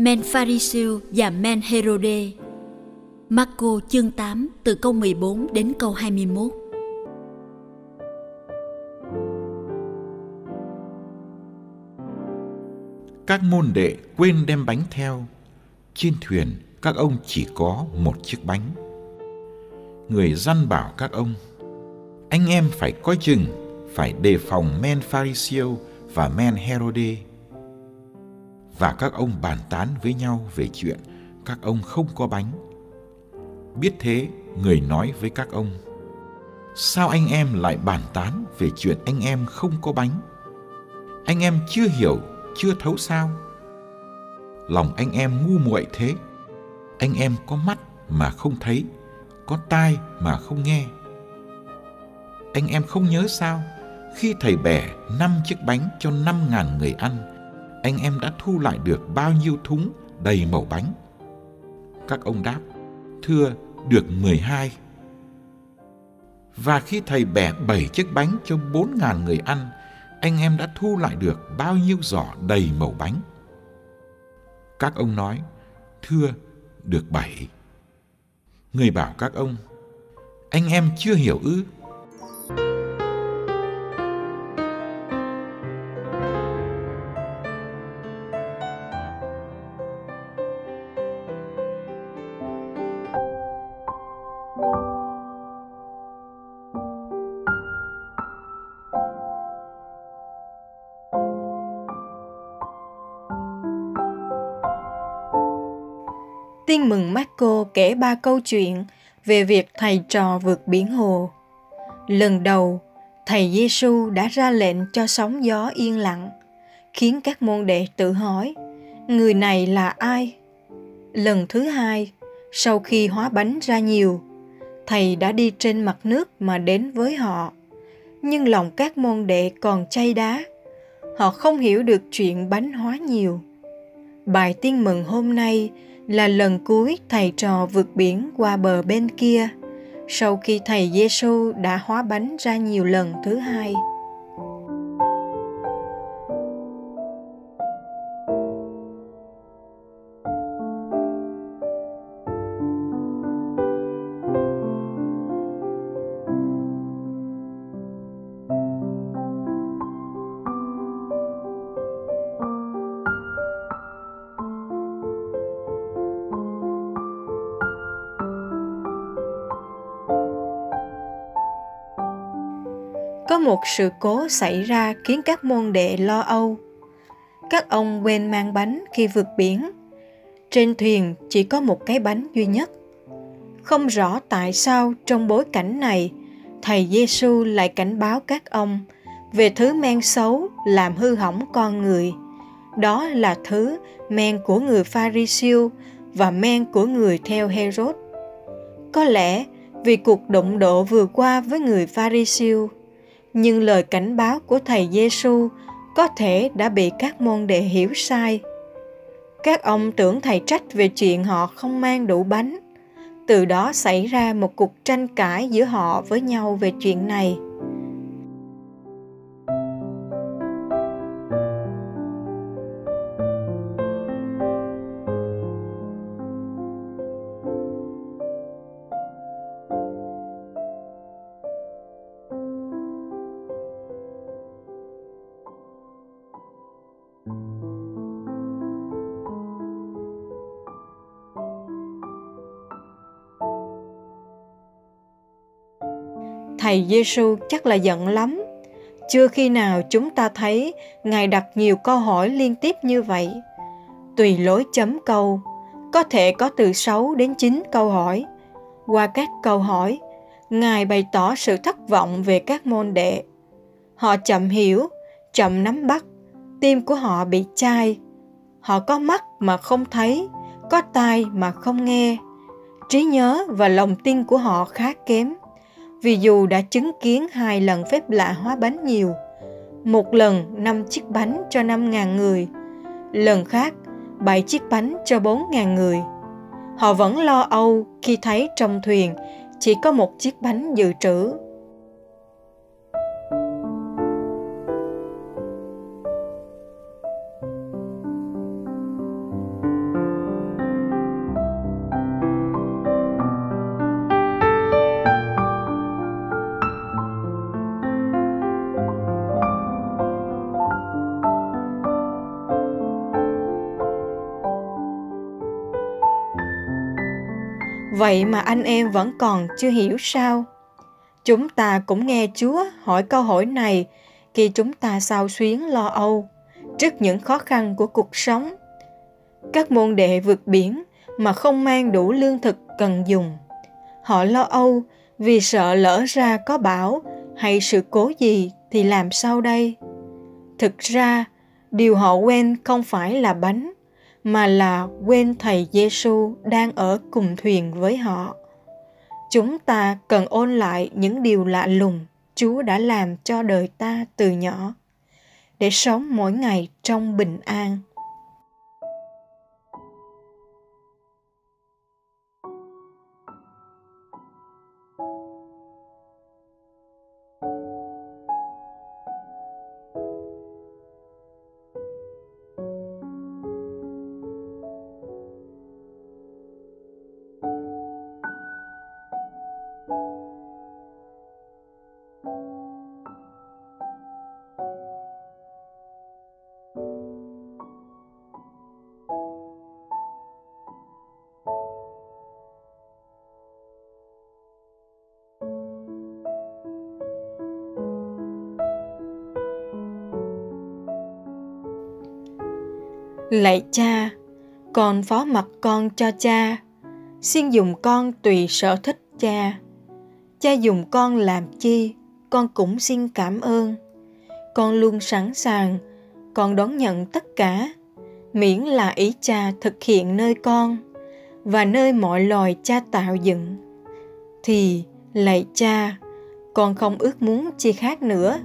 Men Pharisêu và Men Herode Marco chương 8 từ câu 14 đến câu 21 Các môn đệ quên đem bánh theo. Trên thuyền, các ông chỉ có một chiếc bánh. Người dân bảo các ông, Anh em phải coi chừng, Phải đề phòng Men Pharisêu và Men Herode và các ông bàn tán với nhau về chuyện các ông không có bánh. Biết thế, người nói với các ông, sao anh em lại bàn tán về chuyện anh em không có bánh? Anh em chưa hiểu, chưa thấu sao? Lòng anh em ngu muội thế. Anh em có mắt mà không thấy, có tai mà không nghe. Anh em không nhớ sao? Khi thầy bẻ năm chiếc bánh cho năm ngàn người ăn, anh em đã thu lại được bao nhiêu thúng đầy mẩu bánh? Các ông đáp, thưa, được 12. Và khi thầy bẻ bảy chiếc bánh cho bốn ngàn người ăn, anh em đã thu lại được bao nhiêu giỏ đầy mẩu bánh? Các ông nói, thưa, được bảy. Người bảo các ông, anh em chưa hiểu ư? Tin mừng Marco kể ba câu chuyện về việc thầy trò vượt biển hồ. Lần đầu, thầy Giêsu đã ra lệnh cho sóng gió yên lặng, khiến các môn đệ tự hỏi, người này là ai? Lần thứ hai, sau khi hóa bánh ra nhiều, thầy đã đi trên mặt nước mà đến với họ. Nhưng lòng các môn đệ còn chay đá. Họ không hiểu được chuyện bánh hóa nhiều. Bài tiên mừng hôm nay là lần cuối thầy trò vượt biển qua bờ bên kia sau khi thầy Giêsu đã hóa bánh ra nhiều lần thứ hai. Có một sự cố xảy ra khiến các môn đệ lo âu. Các ông quên mang bánh khi vượt biển. Trên thuyền chỉ có một cái bánh duy nhất. Không rõ tại sao trong bối cảnh này, thầy Giêsu lại cảnh báo các ông về thứ men xấu làm hư hỏng con người. Đó là thứ men của người Pharisêu và men của người theo Herod. Có lẽ vì cuộc đụng độ vừa qua với người Pharisêu nhưng lời cảnh báo của thầy Giêsu có thể đã bị các môn đệ hiểu sai. Các ông tưởng thầy trách về chuyện họ không mang đủ bánh. Từ đó xảy ra một cuộc tranh cãi giữa họ với nhau về chuyện này. Thầy Giêsu chắc là giận lắm. Chưa khi nào chúng ta thấy Ngài đặt nhiều câu hỏi liên tiếp như vậy. Tùy lối chấm câu, có thể có từ 6 đến 9 câu hỏi. Qua các câu hỏi, Ngài bày tỏ sự thất vọng về các môn đệ. Họ chậm hiểu, chậm nắm bắt, tim của họ bị chai. Họ có mắt mà không thấy, có tai mà không nghe. Trí nhớ và lòng tin của họ khá kém. Vì dù đã chứng kiến hai lần phép lạ hóa bánh nhiều, một lần năm chiếc bánh cho năm ngàn người, lần khác bảy chiếc bánh cho bốn ngàn người. Họ vẫn lo âu khi thấy trong thuyền chỉ có một chiếc bánh dự trữ Vậy mà anh em vẫn còn chưa hiểu sao? Chúng ta cũng nghe Chúa hỏi câu hỏi này khi chúng ta sao xuyến lo âu trước những khó khăn của cuộc sống. Các môn đệ vượt biển mà không mang đủ lương thực cần dùng. Họ lo âu vì sợ lỡ ra có bão hay sự cố gì thì làm sao đây? Thực ra, điều họ quen không phải là bánh mà là quên thầy Giêsu đang ở cùng thuyền với họ. Chúng ta cần ôn lại những điều lạ lùng Chúa đã làm cho đời ta từ nhỏ, để sống mỗi ngày trong bình an. Lạy cha, con phó mặc con cho cha, xin dùng con tùy sở thích cha. Cha dùng con làm chi, con cũng xin cảm ơn. Con luôn sẵn sàng, con đón nhận tất cả, miễn là ý cha thực hiện nơi con và nơi mọi loài cha tạo dựng. Thì, lạy cha, con không ước muốn chi khác nữa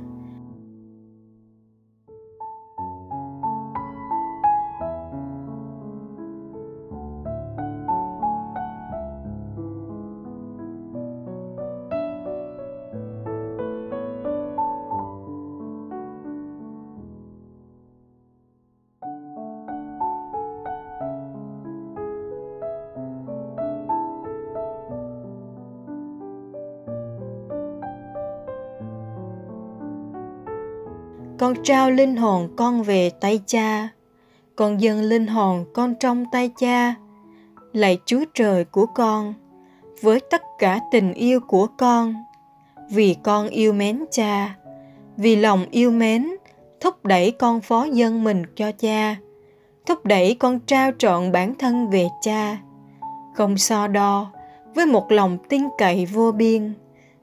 con trao linh hồn con về tay cha. Con dâng linh hồn con trong tay cha. Lạy chúa trời của con, với tất cả tình yêu của con, vì con yêu mến cha, vì lòng yêu mến, thúc đẩy con phó dân mình cho cha, thúc đẩy con trao trọn bản thân về cha. Không so đo với một lòng tin cậy vô biên,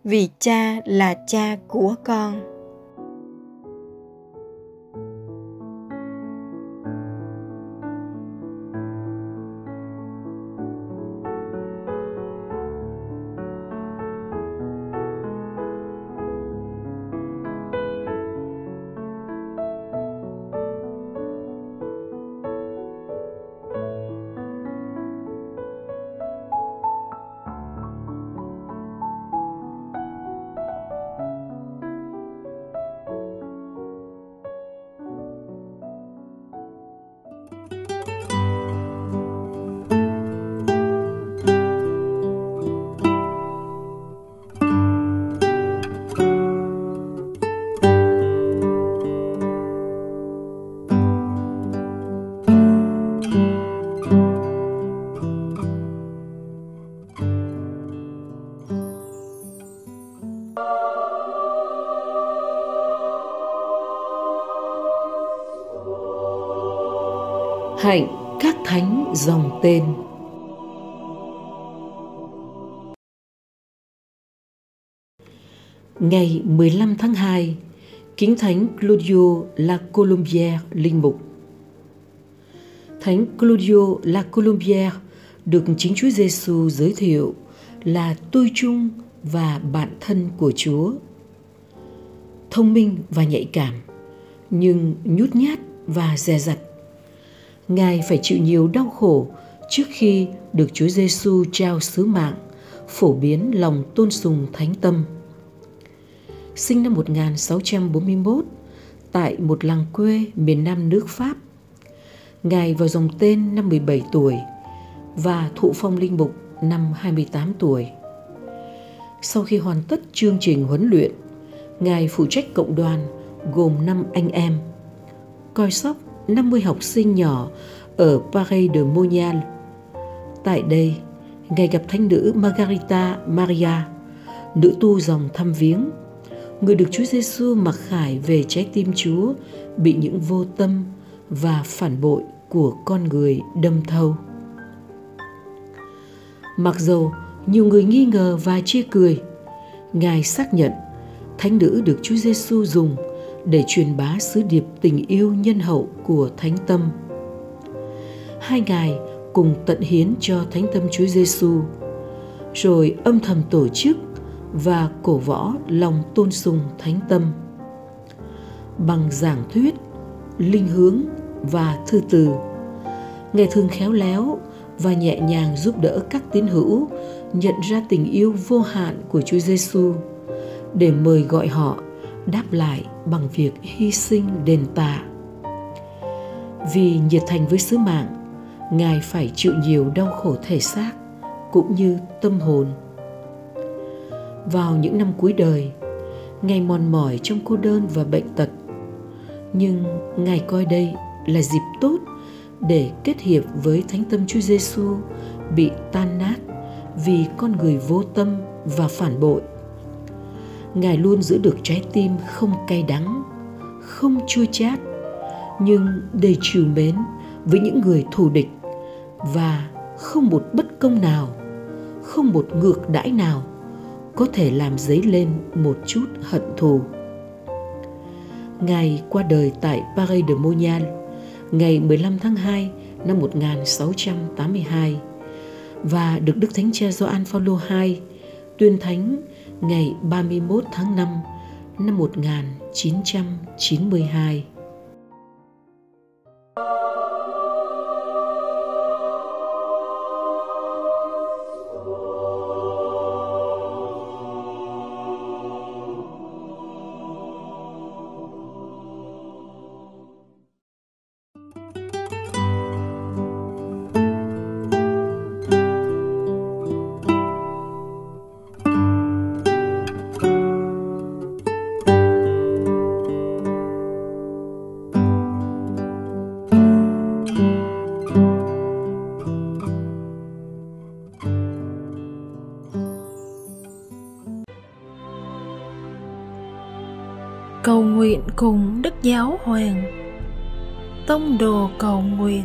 vì cha là cha của con. Dòng tên Ngày 15 tháng 2, Kính Thánh Claudio La Colombière linh mục. Thánh Claudio La Colombière được chính Chúa Giêsu giới thiệu là tôi chung và bạn thân của Chúa. Thông minh và nhạy cảm, nhưng nhút nhát và dè dặt. Ngài phải chịu nhiều đau khổ trước khi được Chúa Giêsu trao sứ mạng phổ biến lòng tôn sùng thánh tâm sinh năm 1641 tại một làng quê miền Nam nước Pháp. Ngài vào dòng tên năm 17 tuổi và thụ phong linh mục năm 28 tuổi. Sau khi hoàn tất chương trình huấn luyện, Ngài phụ trách cộng đoàn gồm 5 anh em, coi sóc 50 học sinh nhỏ ở Paris de Monial. Tại đây, Ngài gặp thánh nữ Margarita Maria, nữ tu dòng thăm viếng người được Chúa Giêsu mặc khải về trái tim Chúa bị những vô tâm và phản bội của con người đâm thâu. Mặc dầu nhiều người nghi ngờ và chê cười, Ngài xác nhận thánh nữ được Chúa Giêsu dùng để truyền bá sứ điệp tình yêu nhân hậu của Thánh Tâm. Hai ngài cùng tận hiến cho Thánh Tâm Chúa Giêsu, rồi âm thầm tổ chức và cổ võ lòng tôn sùng thánh tâm bằng giảng thuyết linh hướng và thư từ ngài thường khéo léo và nhẹ nhàng giúp đỡ các tín hữu nhận ra tình yêu vô hạn của Chúa Giêsu để mời gọi họ đáp lại bằng việc hy sinh đền tạ. Vì nhiệt thành với sứ mạng, Ngài phải chịu nhiều đau khổ thể xác cũng như tâm hồn vào những năm cuối đời ngài mòn mỏi trong cô đơn và bệnh tật nhưng ngài coi đây là dịp tốt để kết hiệp với thánh tâm Chúa Giêsu bị tan nát vì con người vô tâm và phản bội. Ngài luôn giữ được trái tim không cay đắng, không chua chát, nhưng đầy trìu mến với những người thù địch và không một bất công nào, không một ngược đãi nào có thể làm dấy lên một chút hận thù. Ngài qua đời tại Paris de Monial ngày 15 tháng 2 năm 1682 và được Đức Thánh Cha Gioan Phaolô II tuyên thánh ngày 31 tháng 5 năm 1992. Nguyện cùng Đức Giáo Hoàng. Tông đồ cầu nguyện.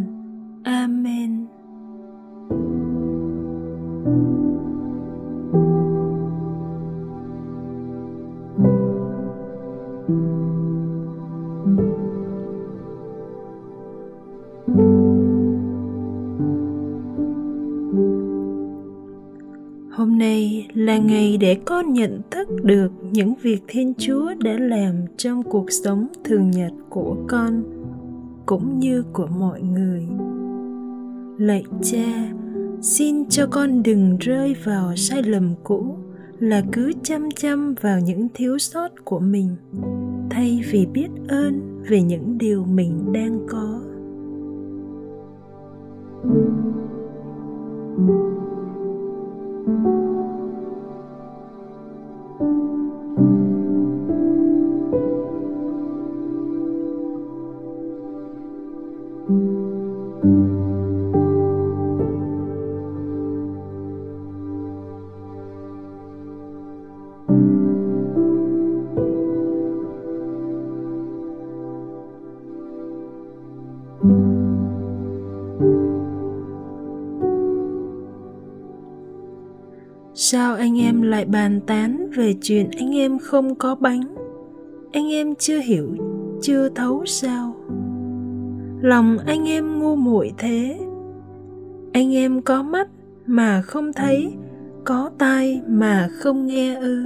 là ngày để con nhận thức được những việc thiên chúa đã làm trong cuộc sống thường nhật của con, cũng như của mọi người. Lạy cha, xin cho con đừng rơi vào sai lầm cũ là cứ chăm chăm vào những thiếu sót của mình, thay vì biết ơn về những điều mình đang có. Sao anh em lại bàn tán về chuyện anh em không có bánh? Anh em chưa hiểu, chưa thấu sao? Lòng anh em ngu muội thế. Anh em có mắt mà không thấy, có tai mà không nghe ư.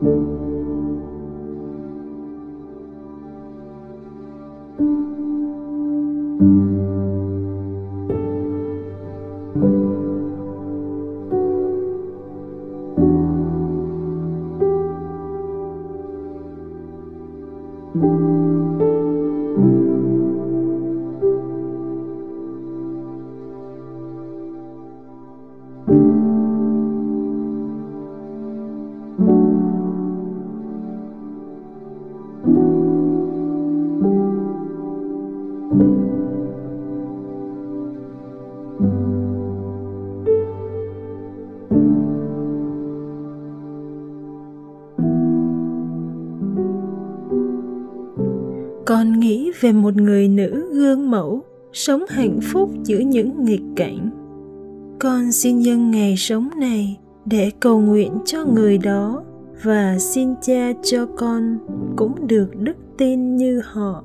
thank you về một người nữ gương mẫu sống hạnh phúc giữa những nghịch cảnh. Con xin dâng ngày sống này để cầu nguyện cho người đó và xin cha cho con cũng được đức tin như họ.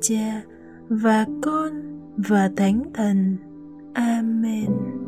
Cha và con và thánh thần. Amen.